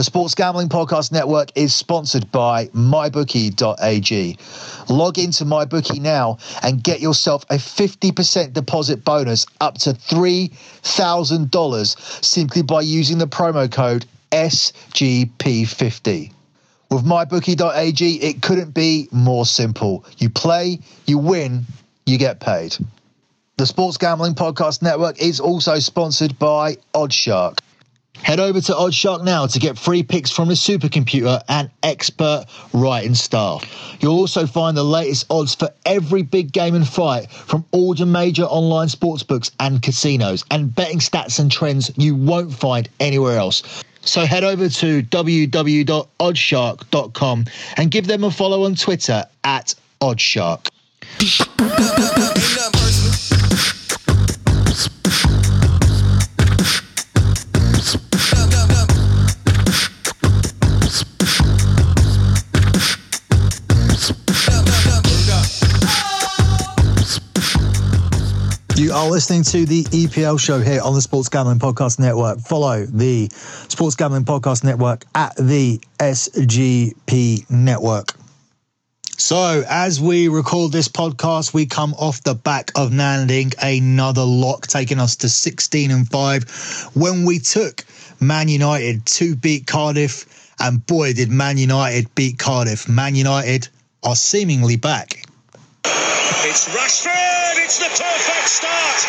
The Sports Gambling Podcast Network is sponsored by MyBookie.ag. Log into MyBookie now and get yourself a 50% deposit bonus up to $3,000 simply by using the promo code SGP50. With MyBookie.ag, it couldn't be more simple. You play, you win, you get paid. The Sports Gambling Podcast Network is also sponsored by Oddshark. Head over to Oddshark now to get free picks from the supercomputer and expert writing staff. You'll also find the latest odds for every big game and fight from all your major online sportsbooks and casinos, and betting stats and trends you won't find anywhere else. So head over to www.oddshark.com and give them a follow on Twitter at Oddshark. Are listening to the EPL show here on the Sports Gambling Podcast Network. Follow the Sports Gambling Podcast Network at the SGP Network. So, as we record this podcast, we come off the back of landing another lock, taking us to 16 and 5 when we took Man United to beat Cardiff. And boy, did Man United beat Cardiff. Man United are seemingly back. It's Rashford. It's the perfect start.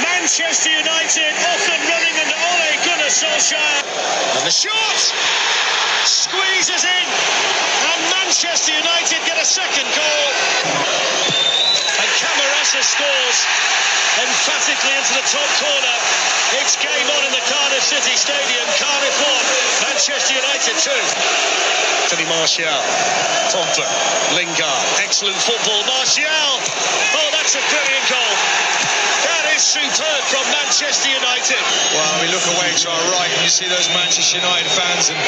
Manchester United off and running under Ole Gunnar Solskjaer. And the shot squeezes in. And Manchester United get a second goal. And Camarasa scores emphatically into the top corner. It's game on in the Cardiff City Stadium. Cardiff 1, Manchester United 2. Tony Martial, Pomper, Lingard, excellent football. Martial, oh, that's a brilliant goal. That is superb from Manchester United. Well, we look away to our right and you see those Manchester United fans, and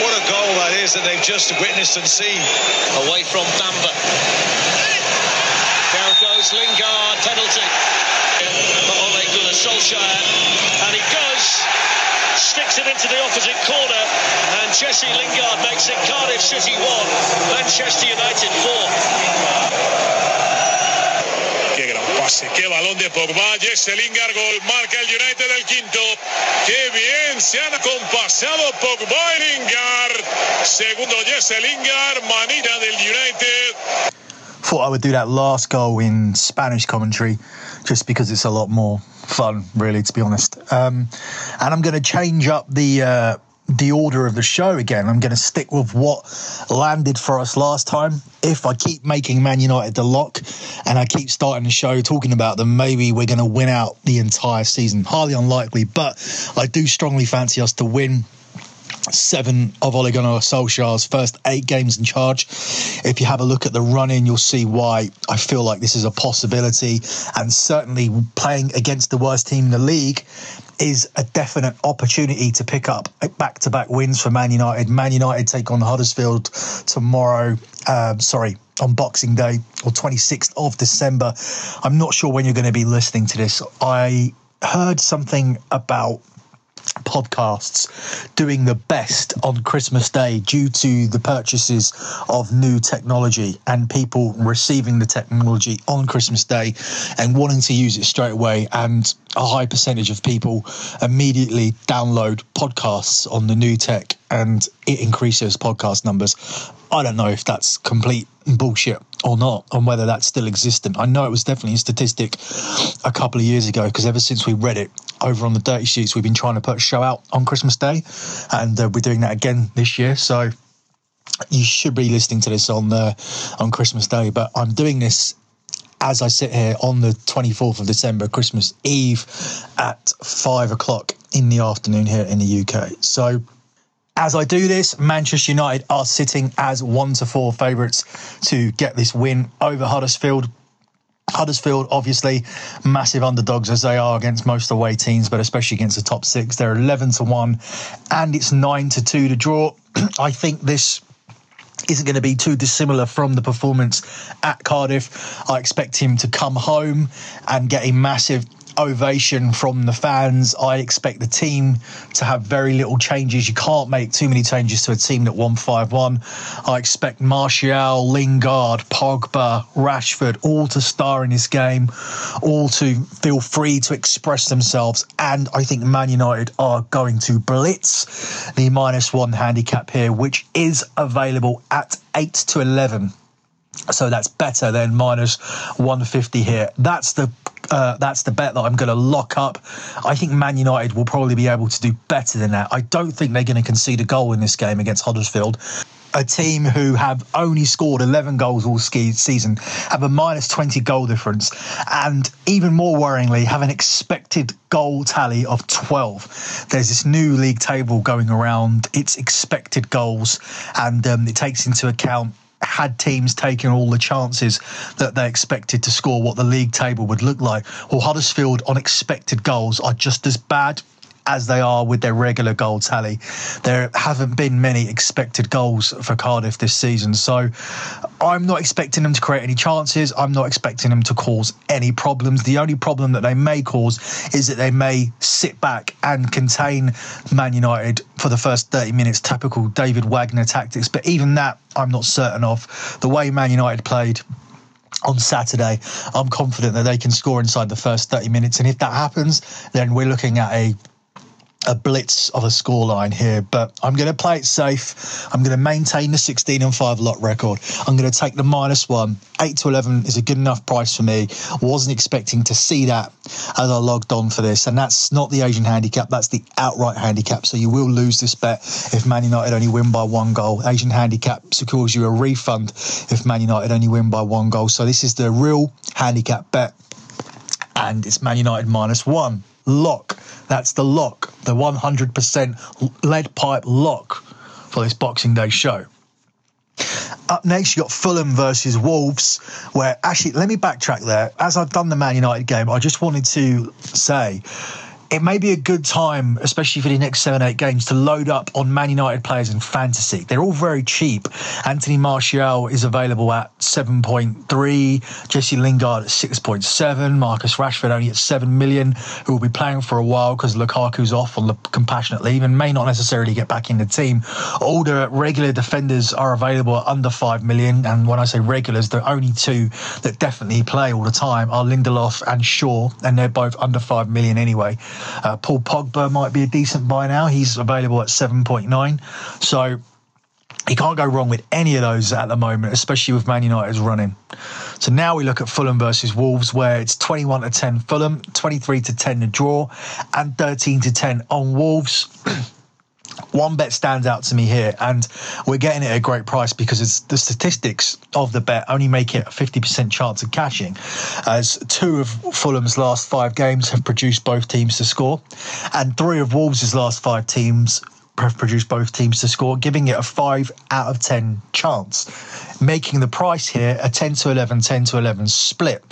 what a goal that is that they've just witnessed and seen. Away from Bamba. Down goes Lingard, penalty. For Ole Gunnar Solskjaer, and he goes, sticks it into the opposite corner, and Jesse Lingard makes it Cardiff City 1, Manchester United 4. Qué gran pase, qué balón de Pogba, Jesse Lingard, gol, marca el United del quinto. Qué bien se han compasado Pogba y Lingard. Segundo Jesse Lingard, manita del United. Thought I would do that last goal in Spanish commentary just because it's a lot more fun, really, to be honest. Um, and I'm going to change up the. Uh, the order of the show again. I'm going to stick with what landed for us last time. If I keep making Man United the lock and I keep starting the show talking about them, maybe we're going to win out the entire season. Highly unlikely, but I do strongly fancy us to win seven of Ole Gunnar Solskjaer's first eight games in charge. If you have a look at the run in, you'll see why I feel like this is a possibility. And certainly playing against the worst team in the league is a definite opportunity to pick up back to back wins for Man United. Man United take on Huddersfield tomorrow. Um, sorry, on Boxing Day or 26th of December. I'm not sure when you're going to be listening to this. I heard something about podcasts doing the best on Christmas Day due to the purchases of new technology and people receiving the technology on Christmas Day and wanting to use it straight away. And a high percentage of people immediately download podcasts on the new tech and it increases podcast numbers. I don't know if that's complete bullshit or not, and whether that's still existent. I know it was definitely a statistic a couple of years ago because ever since we read it over on the Dirty Sheets, we've been trying to put a show out on Christmas Day, and uh, we're doing that again this year. So you should be listening to this on uh, on Christmas Day, but I'm doing this as I sit here on the 24th of December, Christmas Eve, at five o'clock in the afternoon here in the UK. So as I do this, Manchester United are sitting as one to four favourites to get this win over Huddersfield. Huddersfield, obviously, massive underdogs as they are against most away teams, but especially against the top six. They're 11 to 1, and it's 9 to 2 to draw. I think this isn't going to be too dissimilar from the performance at Cardiff. I expect him to come home and get a massive ovation from the fans. I expect the team to have very little changes. You can't make too many changes to a team that won 5 1. I expect Martial, Lingard, Pogba, Rashford all to star in this game, all to feel free to express themselves. And I think Man United are going to blitz the minus one handicap here, which is available at 8 to 11. So that's better than minus 150 here. That's the uh, that's the bet that I'm going to lock up. I think Man United will probably be able to do better than that. I don't think they're going to concede a goal in this game against Huddersfield. A team who have only scored 11 goals all season have a minus 20 goal difference, and even more worryingly, have an expected goal tally of 12. There's this new league table going around, it's expected goals, and um, it takes into account had teams taken all the chances that they expected to score what the league table would look like. Well, Huddersfield on expected goals are just as bad as they are with their regular goal tally. There haven't been many expected goals for Cardiff this season. So I'm not expecting them to create any chances. I'm not expecting them to cause any problems. The only problem that they may cause is that they may sit back and contain Man United for the first 30 minutes, typical David Wagner tactics. But even that, I'm not certain of. The way Man United played on Saturday, I'm confident that they can score inside the first 30 minutes. And if that happens, then we're looking at a a blitz of a scoreline here, but I'm going to play it safe. I'm going to maintain the 16 and 5 lot record. I'm going to take the minus one. 8 to 11 is a good enough price for me. Wasn't expecting to see that as I logged on for this. And that's not the Asian handicap, that's the outright handicap. So you will lose this bet if Man United only win by one goal. Asian handicap secures you a refund if Man United only win by one goal. So this is the real handicap bet. And it's Man United minus one. Lock. That's the lock, the 100% lead pipe lock for this Boxing Day show. Up next, you got Fulham versus Wolves, where actually, let me backtrack there. As I've done the Man United game, I just wanted to say it may be a good time, especially for the next seven, eight games, to load up on Man United players in fantasy. They're all very cheap. Anthony Martial is available at 7.3, Jesse Lingard at 6.7, Marcus Rashford only at 7 million, who will be playing for a while because Lukaku's off on the compassionate leave and may not necessarily get back in the team. All the regular defenders are available at under 5 million. And when I say regulars, the only two that definitely play all the time are Lindelof and Shaw, and they're both under 5 million anyway. Uh, Paul Pogba might be a decent buy now. He's available at 7.9. So he can't go wrong with any of those at the moment, especially with Man United's running. So now we look at Fulham versus Wolves, where it's 21 to 10 Fulham, 23 to 10 the draw, and 13 to 10 on Wolves. one bet stands out to me here, and we're getting it at a great price because it's the statistics of the bet only make it a 50% chance of cashing, as two of Fulham's last five games have produced both teams to score, and three of Wolves' last five teams have produced both teams to score, giving it a 5 out of 10 chance, making the price here a 10 to 11, 10 to 11 split.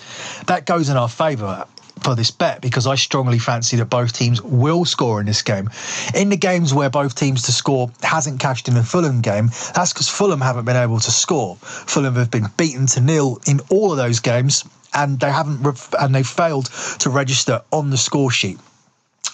That goes in our favour for this bet because I strongly fancy that both teams will score in this game. In the games where both teams to score hasn't cashed in the Fulham game, that's because Fulham haven't been able to score. Fulham have been beaten to nil in all of those games, and they haven't and they failed to register on the score sheet.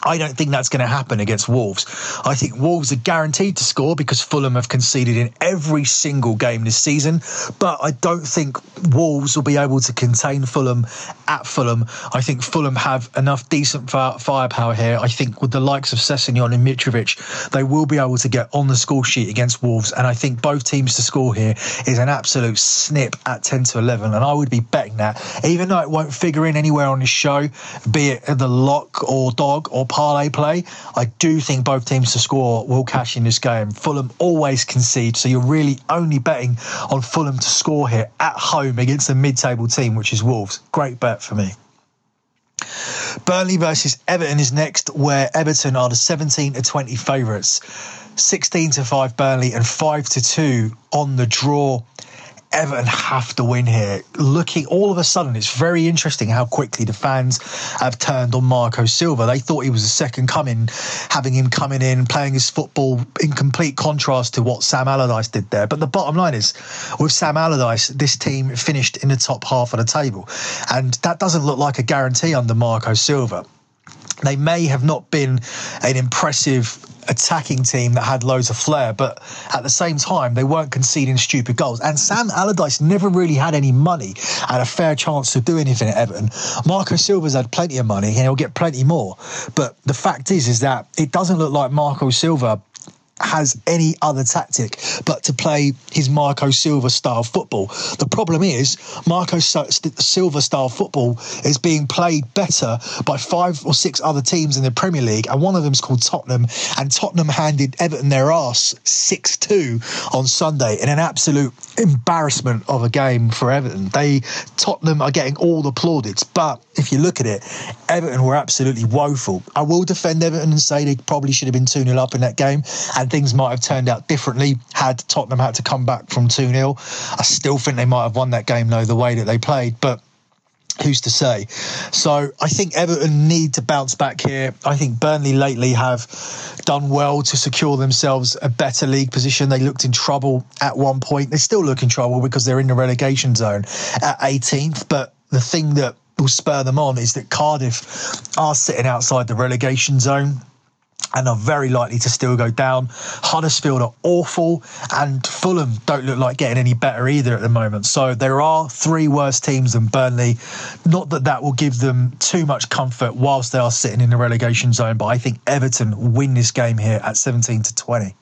I don't think that's going to happen against Wolves. I think Wolves are guaranteed to score because Fulham have conceded in every single game this season. But I don't think Wolves will be able to contain Fulham at Fulham. I think Fulham have enough decent firepower here. I think with the likes of Sessegnon and Mitrovic, they will be able to get on the score sheet against Wolves. And I think both teams to score here is an absolute snip at 10 to 11. And I would be betting that, even though it won't figure in anywhere on this show, be it the lock or dog or parlay play, I do think both teams to score will cash in this game. Fulham always concede, so you're really only betting on Fulham to score here at home against a mid-table team, which is Wolves. Great bet for me. Burnley versus Everton is next, where Everton are the 17 to 20 favourites. 16 to 5 Burnley and 5 to 2 on the draw. Everton have to win here. Looking all of a sudden, it's very interesting how quickly the fans have turned on Marco Silva. They thought he was a second coming, having him coming in, playing his football in complete contrast to what Sam Allardyce did there. But the bottom line is, with Sam Allardyce, this team finished in the top half of the table. And that doesn't look like a guarantee under Marco Silva. They may have not been an impressive attacking team that had loads of flair, but at the same time, they weren't conceding stupid goals. And Sam Allardyce never really had any money and a fair chance to do anything at Everton. Marco Silva's had plenty of money and he'll get plenty more. But the fact is, is that it doesn't look like Marco Silva has any other tactic but to play his Marco Silva style football. The problem is Marco Silva style football is being played better by five or six other teams in the Premier League, and one of them is called Tottenham. And Tottenham handed Everton their ass six two on Sunday in an absolute embarrassment of a game for Everton. They Tottenham are getting all the plaudits, but if you look at it, Everton were absolutely woeful. I will defend Everton and say they probably should have been 2 0 up in that game, and things might have turned out differently had Tottenham had to come back from 2 0. I still think they might have won that game, though, the way that they played. But who's to say? So I think Everton need to bounce back here. I think Burnley lately have done well to secure themselves a better league position. They looked in trouble at one point. They still look in trouble because they're in the relegation zone at 18th. But the thing that will spur them on is that Cardiff are sitting outside the relegation zone and are very likely to still go down. Huddersfield are awful, and Fulham don't look like getting any better either at the moment. So there are three worse teams than Burnley. Not that that will give them too much comfort whilst they are sitting in the relegation zone, but I think Everton win this game here at 17 to 20.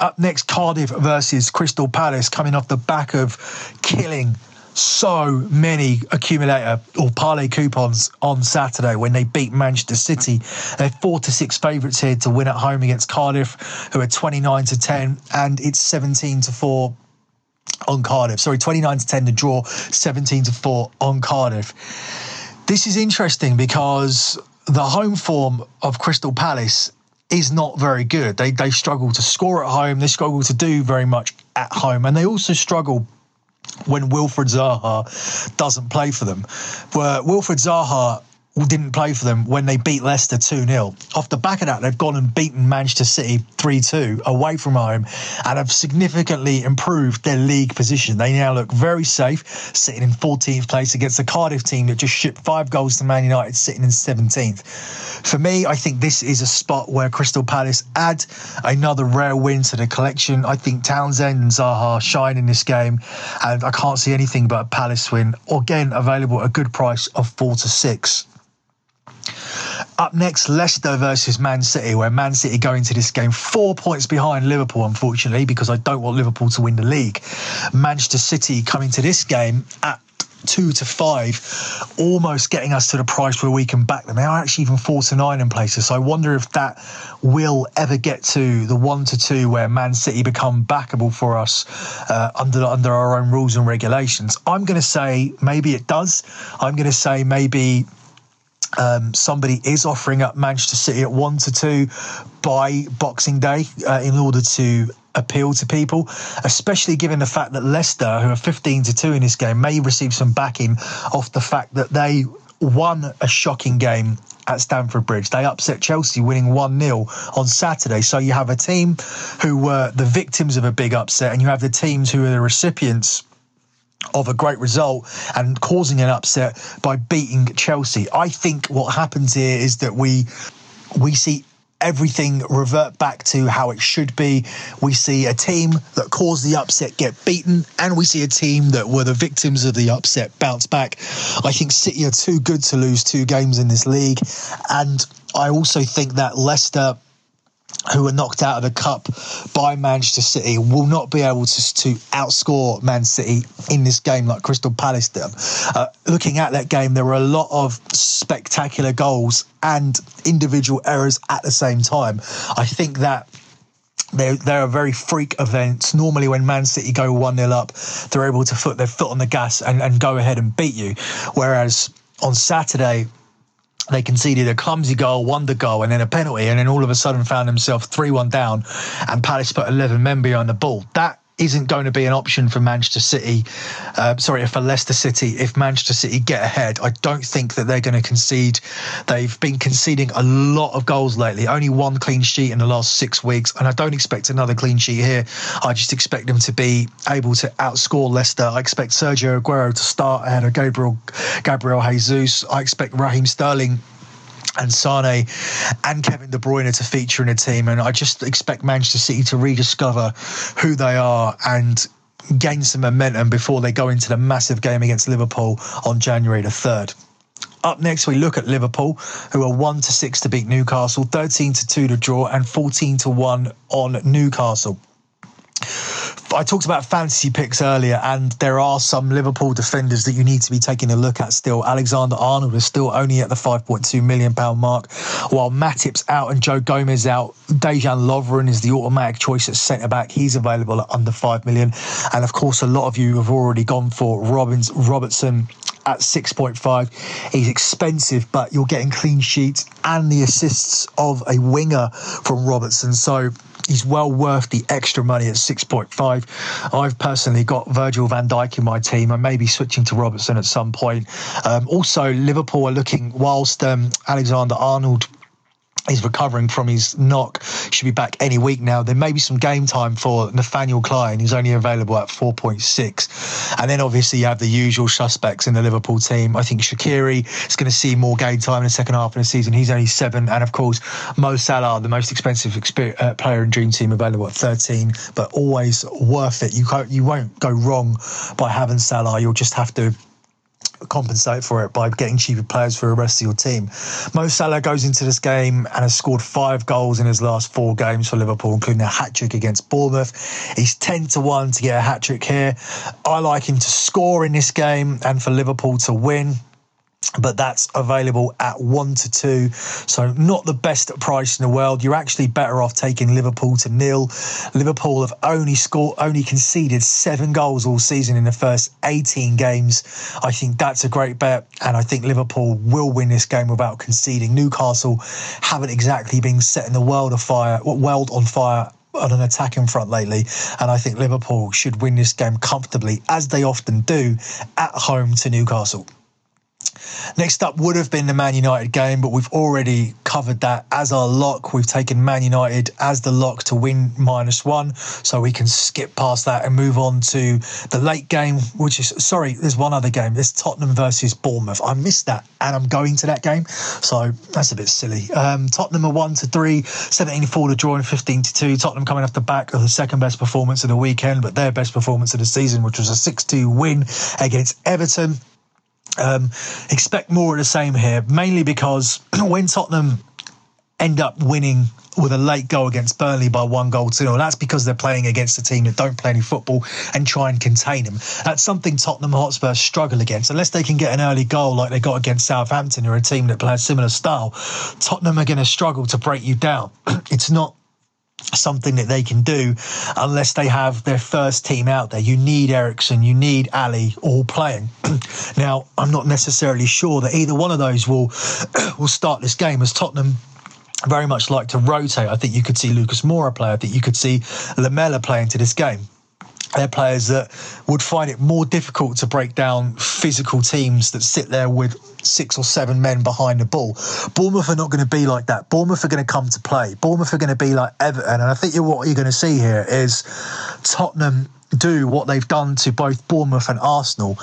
Up next, Cardiff versus Crystal Palace, coming off the back of killing so many accumulator or parlay coupons on Saturday when they beat Manchester City. They're four to six favourites here to win at home against Cardiff, who are 29 to 10, and it's 17 to 4 on Cardiff. Sorry, 29 to 10 to draw, 17 to 4 on Cardiff. This is interesting because the home form of Crystal Palace is not very good. They they struggle to score at home. They struggle to do very much at home, and they also struggle when Wilfried Zaha doesn't play for them. Where Wilfried Zaha didn't play for them when they beat Leicester 2 0. Off the back of that, they've gone and beaten Manchester City 3 2 away from home and have significantly improved their league position. They now look very safe, sitting in 14th place against a Cardiff team that just shipped five goals to Man United, sitting in 17th. For me, I think this is a spot where Crystal Palace add another rare win to the collection. I think Townsend and Zaha shine in this game, and I can't see anything but a Palace win. Again, available at a good price of 4 to 6. Up next, Leicester versus Man City, where Man City go into this game four points behind Liverpool, unfortunately, because I don't want Liverpool to win the league. Manchester City coming to this game at two to five, almost getting us to the price where we can back them. They are actually even four to nine in places. So I wonder if that will ever get to the one to two where Man City become backable for us uh, under under our own rules and regulations. I'm going to say maybe it does. I'm going to say maybe um, somebody is offering up Manchester City at one to two by Boxing Day uh, in order to appeal to people, especially given the fact that Leicester, who are 15 to 2 in this game, may receive some backing off the fact that they won a shocking game at Stamford Bridge. They upset Chelsea, winning 1 0 on Saturday. So you have a team who were the victims of a big upset, and you have the teams who are the recipients of a great result and causing an upset by beating Chelsea. I think what happens here is that we we see everything revert back to how it should be. We see a team that caused the upset get beaten, and we see a team that were the victims of the upset bounce back. I think City are too good to lose two games in this league, and I also think that Leicester who were knocked out of the cup by Manchester City will not be able to, to outscore Man City in this game like Crystal Palace did. Uh, looking at that game, there were a lot of spectacular goals and individual errors at the same time. I think that they're, they're very freak events. Normally, when Man City go 1 0 up, they're able to put their foot on the gas and, and go ahead and beat you. Whereas on Saturday, they conceded a clumsy goal, wonder goal, and then a penalty, and then all of a sudden found themselves 3 1 down, and Palace put 11 men behind the ball. That isn't going to be an option for Manchester City. Uh, sorry, for Leicester City, if Manchester City get ahead, I don't think that they're going to concede. They've been conceding a lot of goals lately. Only one clean sheet in the last six weeks, and I don't expect another clean sheet here. I just expect them to be able to outscore Leicester. I expect Sergio Aguero to start ahead of Gabriel Gabriel Jesus. I expect Raheem Sterling and Sane and Kevin De Bruyne to feature in a team. And I just expect Manchester City to rediscover who they are and gain some momentum before they go into the massive game against Liverpool on January the 3rd. Up next, we look at Liverpool, who are 1 to 6 to beat Newcastle, 13 to 2 to draw, and 14 to 1 on Newcastle. I talked about fantasy picks earlier, and there are some Liverpool defenders that you need to be taking a look at still. Alexander Arnold is still only at the 5.2 million pound mark, while Matip's out and Joe Gomez out. Dejan Lovren is the automatic choice at centre back. He's available at under 5 million. And of course, a lot of you have already gone for Robbins Robertson at 6.5. He's expensive, but you're getting clean sheets and the assists of a winger from Robertson. So he's well worth the extra money at 6.5. I've personally got Virgil van Dijk in my team. I may be switching to Robertson at some point. Um, also, Liverpool are looking, whilst um, Alexander Arnold He's recovering from his knock. Should be back any week now. There may be some game time for Nathaniel Clyne, He's only available at 4.6. And then obviously you have the usual suspects in the Liverpool team. I think Shaqiri is going to see more game time in the second half of the season. He's only seven. And of course, Mo Salah, the most expensive uh, player in Dream Team, available at 13, but always worth it. You, you won't go wrong by having Salah. You'll just have to compensate for it by getting cheaper players for the rest of your team. Mo Salah goes into this game and has scored five goals in his last four games for Liverpool, including a hat trick against Bournemouth. He's 10 to 1 to get a hat trick here. I like him to score in this game and for Liverpool to win but that's available at one to two. So not the best price in the world. You're actually better off taking Liverpool to nil. Liverpool have only scored, only conceded seven goals all season in the first 18 games. I think that's a great bet, and I think Liverpool will win this game without conceding. Newcastle haven't exactly been setting the world world on fire on an attacking front lately, and I think Liverpool should win this game comfortably, as they often do, at home to Newcastle. Next up would have been the Man United game, but we've already covered that as our lock. We've taken Man United as the lock to win minus one, so we can skip past that and move on to the late game, which is sorry, there's one other game. There's Tottenham versus Bournemouth. I missed that, and I'm going to that game, so that's a bit silly. Um, Tottenham are one to three, 17 4 to draw and 15 to two. Tottenham coming off the back of the second best performance of the weekend, but their best performance of the season, which was a 6 2 win against Everton. Um, expect more of the same here, mainly because when Tottenham end up winning with a late goal against Burnley by one goal to nil. That's because they're playing against a team that don't play any football and try and contain them. That's something Tottenham Hotspur struggle against. Unless they can get an early goal like they got against Southampton, or a team that play a similar style, Tottenham are going to struggle to break you down. it's not something that they can do unless they have their first team out there. You need Eriksen, you need Ali all playing. now, I'm not necessarily sure that either one of those will will start this game as Tottenham very much like to rotate. I think you could see Lucas Moura play. I think you could see Lamela play into this game they're players that would find it more difficult to break down physical teams that sit there with six or seven men behind the ball. Bournemouth are not going to be like that. Bournemouth are going to come to play. Bournemouth are going to be like Everton. And I think what you're going to see here is Tottenham do what they've done to both Bournemouth and Arsenal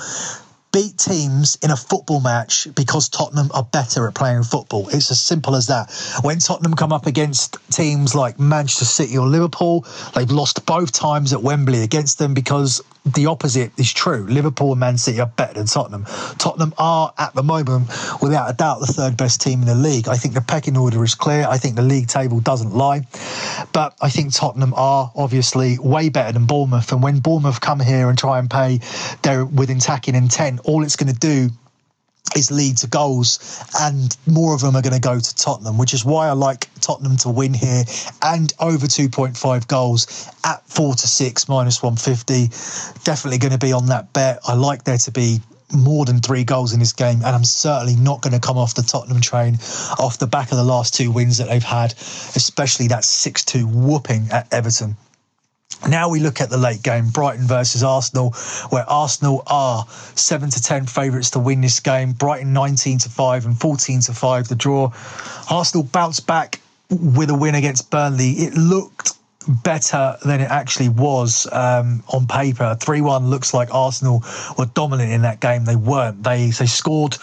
beat teams in a football match because Tottenham are better at playing football. It's as simple as that. When Tottenham come up against teams like Manchester City or Liverpool, they've lost both times at Wembley against them because the opposite is true. Liverpool and Man City are better than Tottenham. Tottenham are, at the moment, without a doubt, the third best team in the league. I think the pecking order is clear. I think the league table doesn't lie. But I think Tottenham are obviously way better than Bournemouth. And when Bournemouth come here and try and pay their with attacking intent, all it's going to do is lead to goals, and more of them are going to go to Tottenham, which is why I like Tottenham to win here and over 2.5 goals at four to six minus 150. Definitely going to be on that bet. I like there to be more than three goals in this game, and I'm certainly not going to come off the Tottenham train off the back of the last two wins that they've had, especially that 6 2 whooping at Everton. Now we look at the late game, Brighton versus Arsenal, where Arsenal are seven to ten favourites to win this game. Brighton nineteen to five and fourteen to five the draw. Arsenal bounced back with a win against Burnley. It looked better than it actually was um, on paper. Three one looks like Arsenal were dominant in that game. They weren't. They they scored.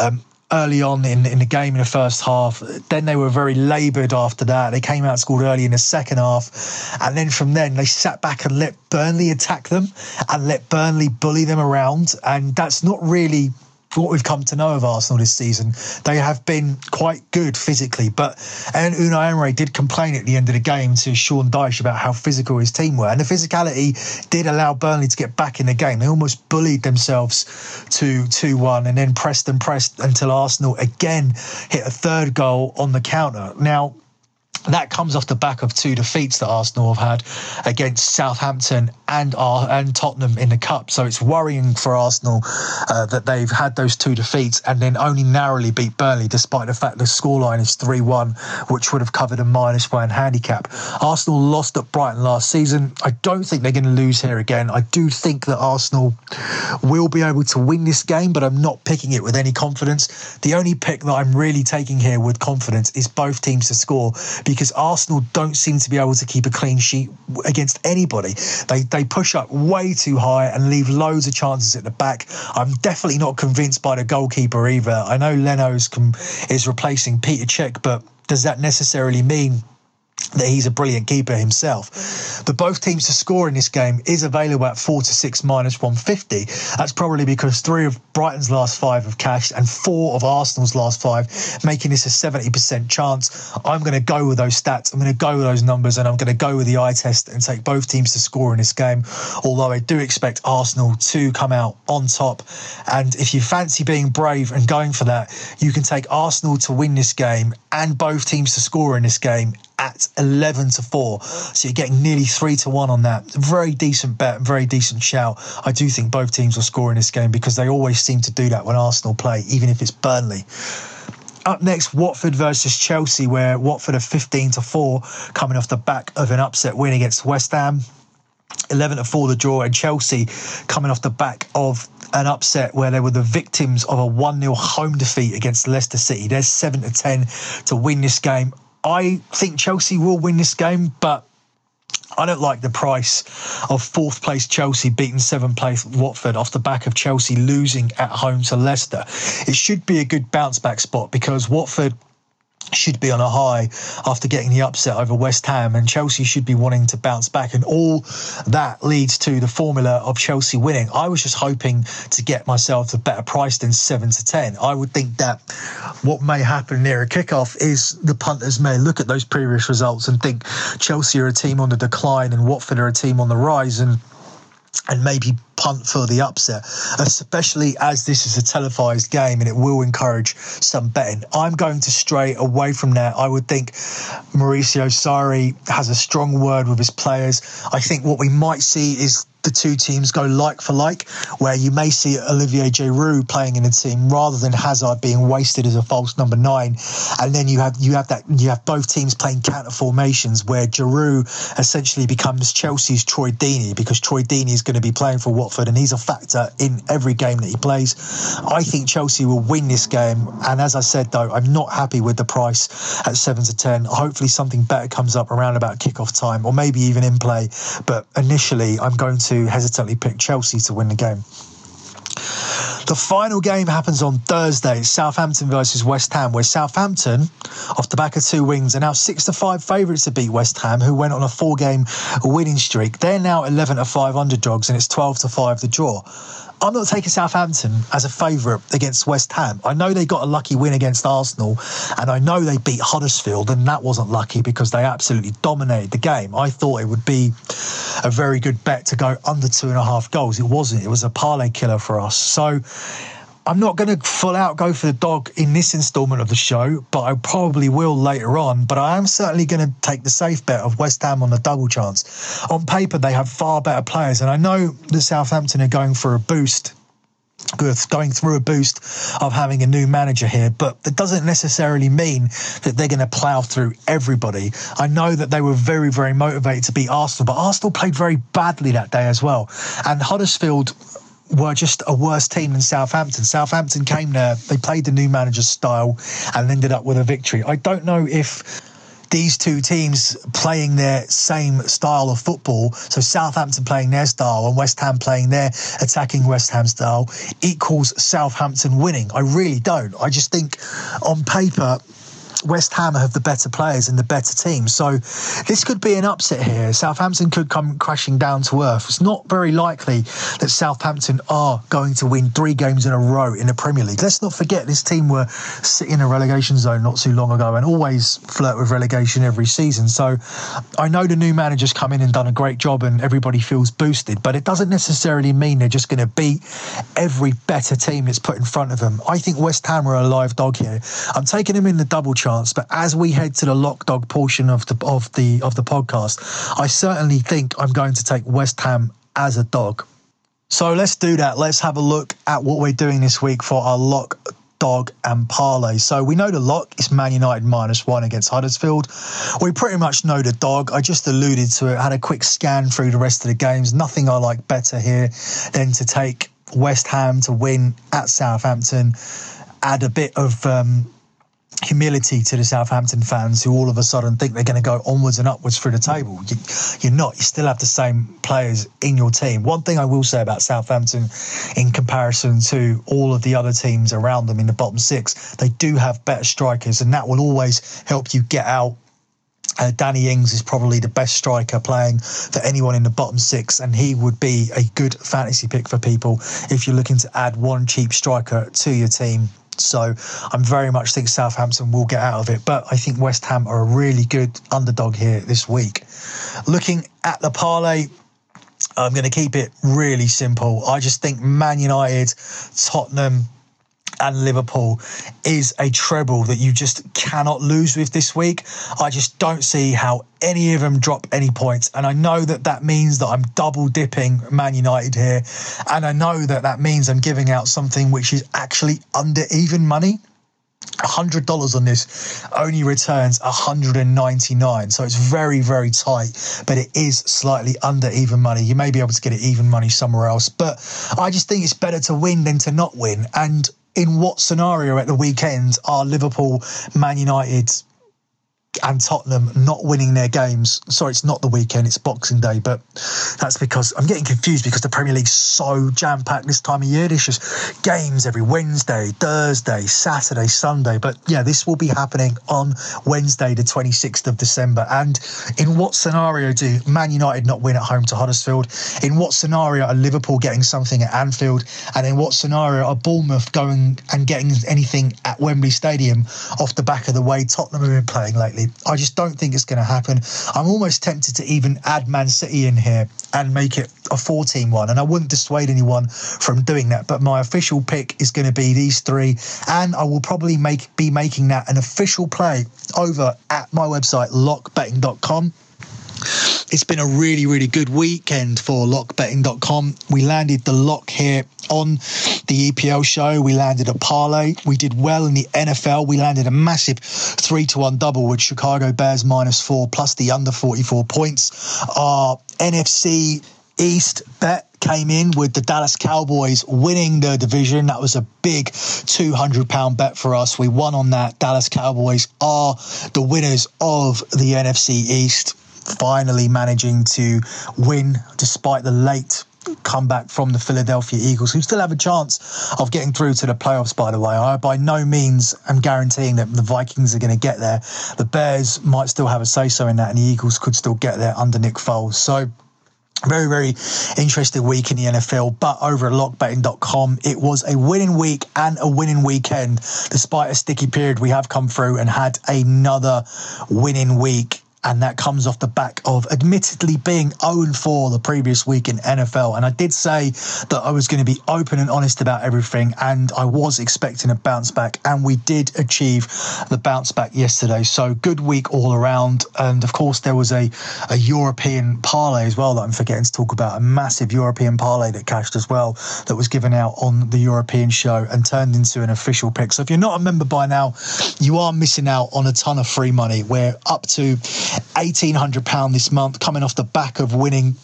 Um, early on in, in the game in the first half. Then they were very laboured after that. They came out scored early in the second half. And then from then, they sat back and let Burnley attack them and let Burnley bully them around. And that's not really what we've come to know of Arsenal this season. They have been quite good physically, but and Unai Emery did complain at the end of the game to Sean Dyche about how physical his team were, and the physicality did allow Burnley to get back in the game. They almost bullied themselves to two one, and then pressed and pressed until Arsenal again hit a third goal on the counter. Now that comes off the back of two defeats that Arsenal have had against Southampton and and Tottenham in the cup. So it's worrying for Arsenal uh, that they've had those two defeats and then only narrowly beat Burnley, despite the fact the scoreline is three one, which would have covered a minus one handicap. Arsenal lost at Brighton last season. I don't think they're going to lose here again. I do think that Arsenal will be able to win this game, but I'm not picking it with any confidence. The only pick that I'm really taking here with confidence is both teams to score because Arsenal don't seem to be able to keep a clean sheet against anybody. They they push up way too high and leave loads of chances at the back. I'm definitely not convinced by the goalkeeper either. I know Leno's is replacing Peter Cech, but does that necessarily mean that he's a brilliant keeper himself. But both teams to score in this game is available at four to six minus 150. That's probably because three of Brighton's last five have cashed and four of Arsenal's last five, making this a 70% chance. I'm going to go with those stats. I'm going to go with those numbers and I'm going to go with the eye test and take both teams to score in this game. Although I do expect Arsenal to come out on top. And if you fancy being brave and going for that, you can take Arsenal to win this game and both teams to score in this game at 11 to 4. So you're getting nearly 3 to 1 on that. Very decent bet, very decent shout. I do think both teams will score in this game because they always seem to do that when Arsenal play, even if it's Burnley. Up next, Watford versus Chelsea, where Watford are 15 to 4, coming off the back of an upset win against West Ham. 11 to 4 the draw, and Chelsea coming off the back of an upset where they were the victims of a 1 0 home defeat against Leicester City. They're 7 to 10 to win this game. I think Chelsea will win this game, but I don't like the price of fourth place Chelsea beating seventh place Watford off the back of Chelsea losing at home to Leicester. It should be a good bounce back spot because Watford should be on a high after getting the upset over West Ham, and Chelsea should be wanting to bounce back. And all that leads to the formula of Chelsea winning. I was just hoping to get myself a better price than seven to ten. I would think that what may happen near a kickoff is the punters may look at those previous results and think Chelsea are a team on the decline and Watford are a team on the rise, and and maybe punt for the upset, especially as this is a televised game and it will encourage some betting. I'm going to stray away from that. I would think Maurizio Sarri has a strong word with his players. I think what we might see is the two teams go like for like, where you may see Olivier Giroud playing in a team rather than Hazard being wasted as a false number nine, and then you have you have that you have both teams playing counter formations where Giroud essentially becomes Chelsea's Troy Deeney because Troy Deeney is going to be playing for Watford and he's a factor in every game that he plays. I think Chelsea will win this game, and as I said though, I'm not happy with the price at seven to ten. Hopefully something better comes up around about kickoff time or maybe even in play, but initially I'm going to hesitantly pick Chelsea to win the game. The final game happens on Thursday, Southampton versus West Ham, where Southampton, off the back of two wings, are now six to five favourites to beat West Ham, who went on a four-game winning streak. They're now eleven to five underdogs, and it's twelve to five the draw. I'm not taking Southampton as a favourite against West Ham. I know they got a lucky win against Arsenal, and I know they beat Huddersfield, and that wasn't lucky because they absolutely dominated the game. I thought it would be a very good bet to go under two and a half goals. It wasn't. It was a parlay killer for us. So I'm not going to full out go for the dog in this instalment of the show, but I probably will later on. But I am certainly going to take the safe bet of West Ham on the double chance. On paper, they have far better players, and I know that Southampton are going for a boost going through a boost of having a new manager here, but it doesn't necessarily mean that they're going to plough through everybody. I know that they were very, very motivated to beat Arsenal, but Arsenal played very badly that day as well. And Huddersfield were just a worse team than Southampton. Southampton came there, they played the new manager's style and ended up with a victory. I don't know if these two teams playing their same style of football, so Southampton playing their style and West Ham playing their attacking West Ham style, equals Southampton winning. I really don't. I just think on paper, West Ham have the better players and the better team. So this could be an upset here. Southampton could come crashing down to earth. It's not very likely that Southampton are going to win three games in a row in the Premier League. Let's not forget this team were sitting in a relegation zone not too long ago and always flirt with relegation every season. So I know the new manager's come in and done a great job and everybody feels boosted, but it doesn't necessarily mean they're just going to beat every better team that's put in front of them. I think West Ham are a live dog here. I'm taking them in the double chance. But as we head to the lock dog portion of the of the of the podcast, I certainly think I'm going to take West Ham as a dog. So let's do that. Let's have a look at what we're doing this week for our lock dog and parlay. So we know the lock is Man United minus one against Huddersfield. We pretty much know the dog. I just alluded to it, had a quick scan through the rest of the games. Nothing I like better here than to take West Ham to win at Southampton, add a bit of um, humility to the Southampton fans who all of a sudden think they're going to go onwards and upwards through the table. You, are not. You still have the same players in your team. One thing I will say about Southampton, in comparison to all of the other teams around them in the bottom six, they do have better strikers, and that will always help you get out uh, Danny Ings is probably the best striker playing for anyone in the bottom six, and he would be a good fantasy pick for people if you're looking to add one cheap striker to your team so I'm very much think Southampton will get out of it, but I think West Ham are a really good underdog here this week. Looking at the parlay, I'm going to keep it really simple. I just think Man United, Tottenham, and Liverpool is a treble that you just cannot lose with this week. I just don't see how any of them drop any points. And I know that that means that I'm double dipping Man United here. And I know that that means I'm giving out something which is actually under even money. $100 on this only returns 199 so it's very very tight but it is slightly under even money you may be able to get it even money somewhere else but i just think it's better to win than to not win and in what scenario at the weekend are Liverpool, Man United, and Tottenham not winning their games. Sorry, it's not the weekend, it's Boxing Day, but that's because I'm getting confused because the Premier League's so jam packed this time of year. There's just games every Wednesday, Thursday, Saturday, Sunday. But yeah, this will be happening on Wednesday, the 26th of December. And in what scenario do Man United not win at home to Huddersfield? In what scenario are Liverpool getting something at Anfield? And in what scenario are Bournemouth going and getting anything at Wembley Stadium off the back of the way Tottenham have been playing lately? I just don't think it's going to happen. I'm almost tempted to even add Man City in here and make it a 14 one. And I wouldn't dissuade anyone from doing that. But my official pick is going to be these three. And I will probably make be making that an official play over at my website, lockbetting.com. It's been a really, really good weekend for lockbetting.com. We landed the lock here on the EPL show. We landed a parlay. We did well in the NFL. We landed a massive three to one double with Chicago Bears minus four plus the under 44 points. Our NFC East bet came in with the Dallas Cowboys winning the division. That was a big £200 bet for us. We won on that. Dallas Cowboys are the winners of the NFC East finally managing to win despite the late comeback from the Philadelphia Eagles, who still have a chance of getting through to the playoffs, by the way. I by no means am guaranteeing that the Vikings are going to get there. The Bears might still have a say so in that, and the Eagles could still get there under Nick Foles. So, very, very interesting week in the NFL, but over at lockbetting.com, it was a winning week and a winning weekend. Despite a sticky period, we have come through and had another winning week and that comes off the back of admittedly being 0 4 the previous week in NFL. And I did say that I was going to be open and honest about everything, and I was expecting a bounce back, and we did achieve the bounce back yesterday. So good week all around. And of course, there was a, a European parlay as well that I'm forgetting to talk about, a massive European parlay that cashed as well, that was given out on the European show and turned into an official pick. So if you're not a member by now, you are missing out on a ton of free money. We're up to £1,800 this month, coming off the back of winning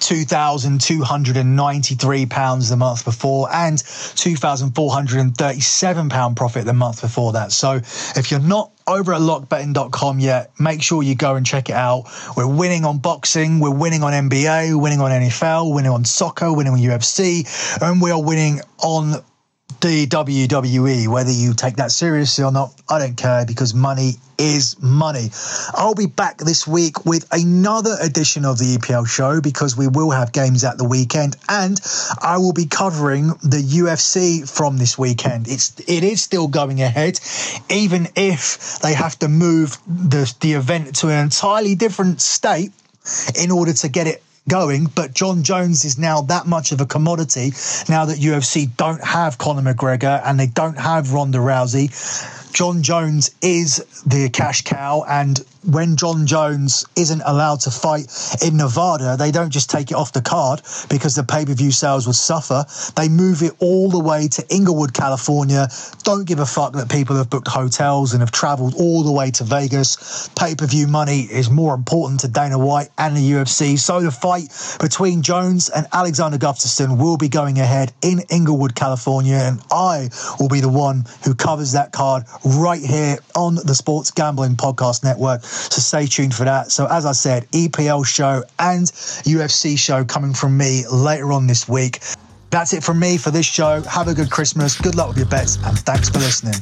£2,293 the month before and £2,437 profit the month before that. So if you're not over at lockbetting.com yet, make sure you go and check it out. We're winning on boxing, we're winning on NBA, winning on NFL, winning on soccer, winning on UFC, and we are winning on the WWE, whether you take that seriously or not, I don't care because money is money. I'll be back this week with another edition of the EPL show because we will have games at the weekend and I will be covering the UFC from this weekend. It's it is still going ahead even if they have to move the the event to an entirely different state in order to get it going, but Jon Jones is now that much of a commodity now that UFC don't have Conor McGregor and they don't have Ronda Rousey. Jon Jones is the cash cow, and when Jon Jones isn't allowed to fight in Nevada, they don't just take it off the card because the pay per view sales would suffer. They move it all the way to Inglewood, California. Don't give a fuck that people have booked hotels and have traveled all the way to Vegas. Pay per view money is more important to Dana White and the UFC. So the fight between Jones and Alexander Gustafsson will be going ahead in Inglewood, California, and I will be the one who covers that card right here on the Sports Gambling Podcast Network. So stay tuned for that. So, as I said, EPL show and UFC show coming from me later on this week. That's it from me for this show. Have a good Christmas. Good luck with your bets, and thanks for listening.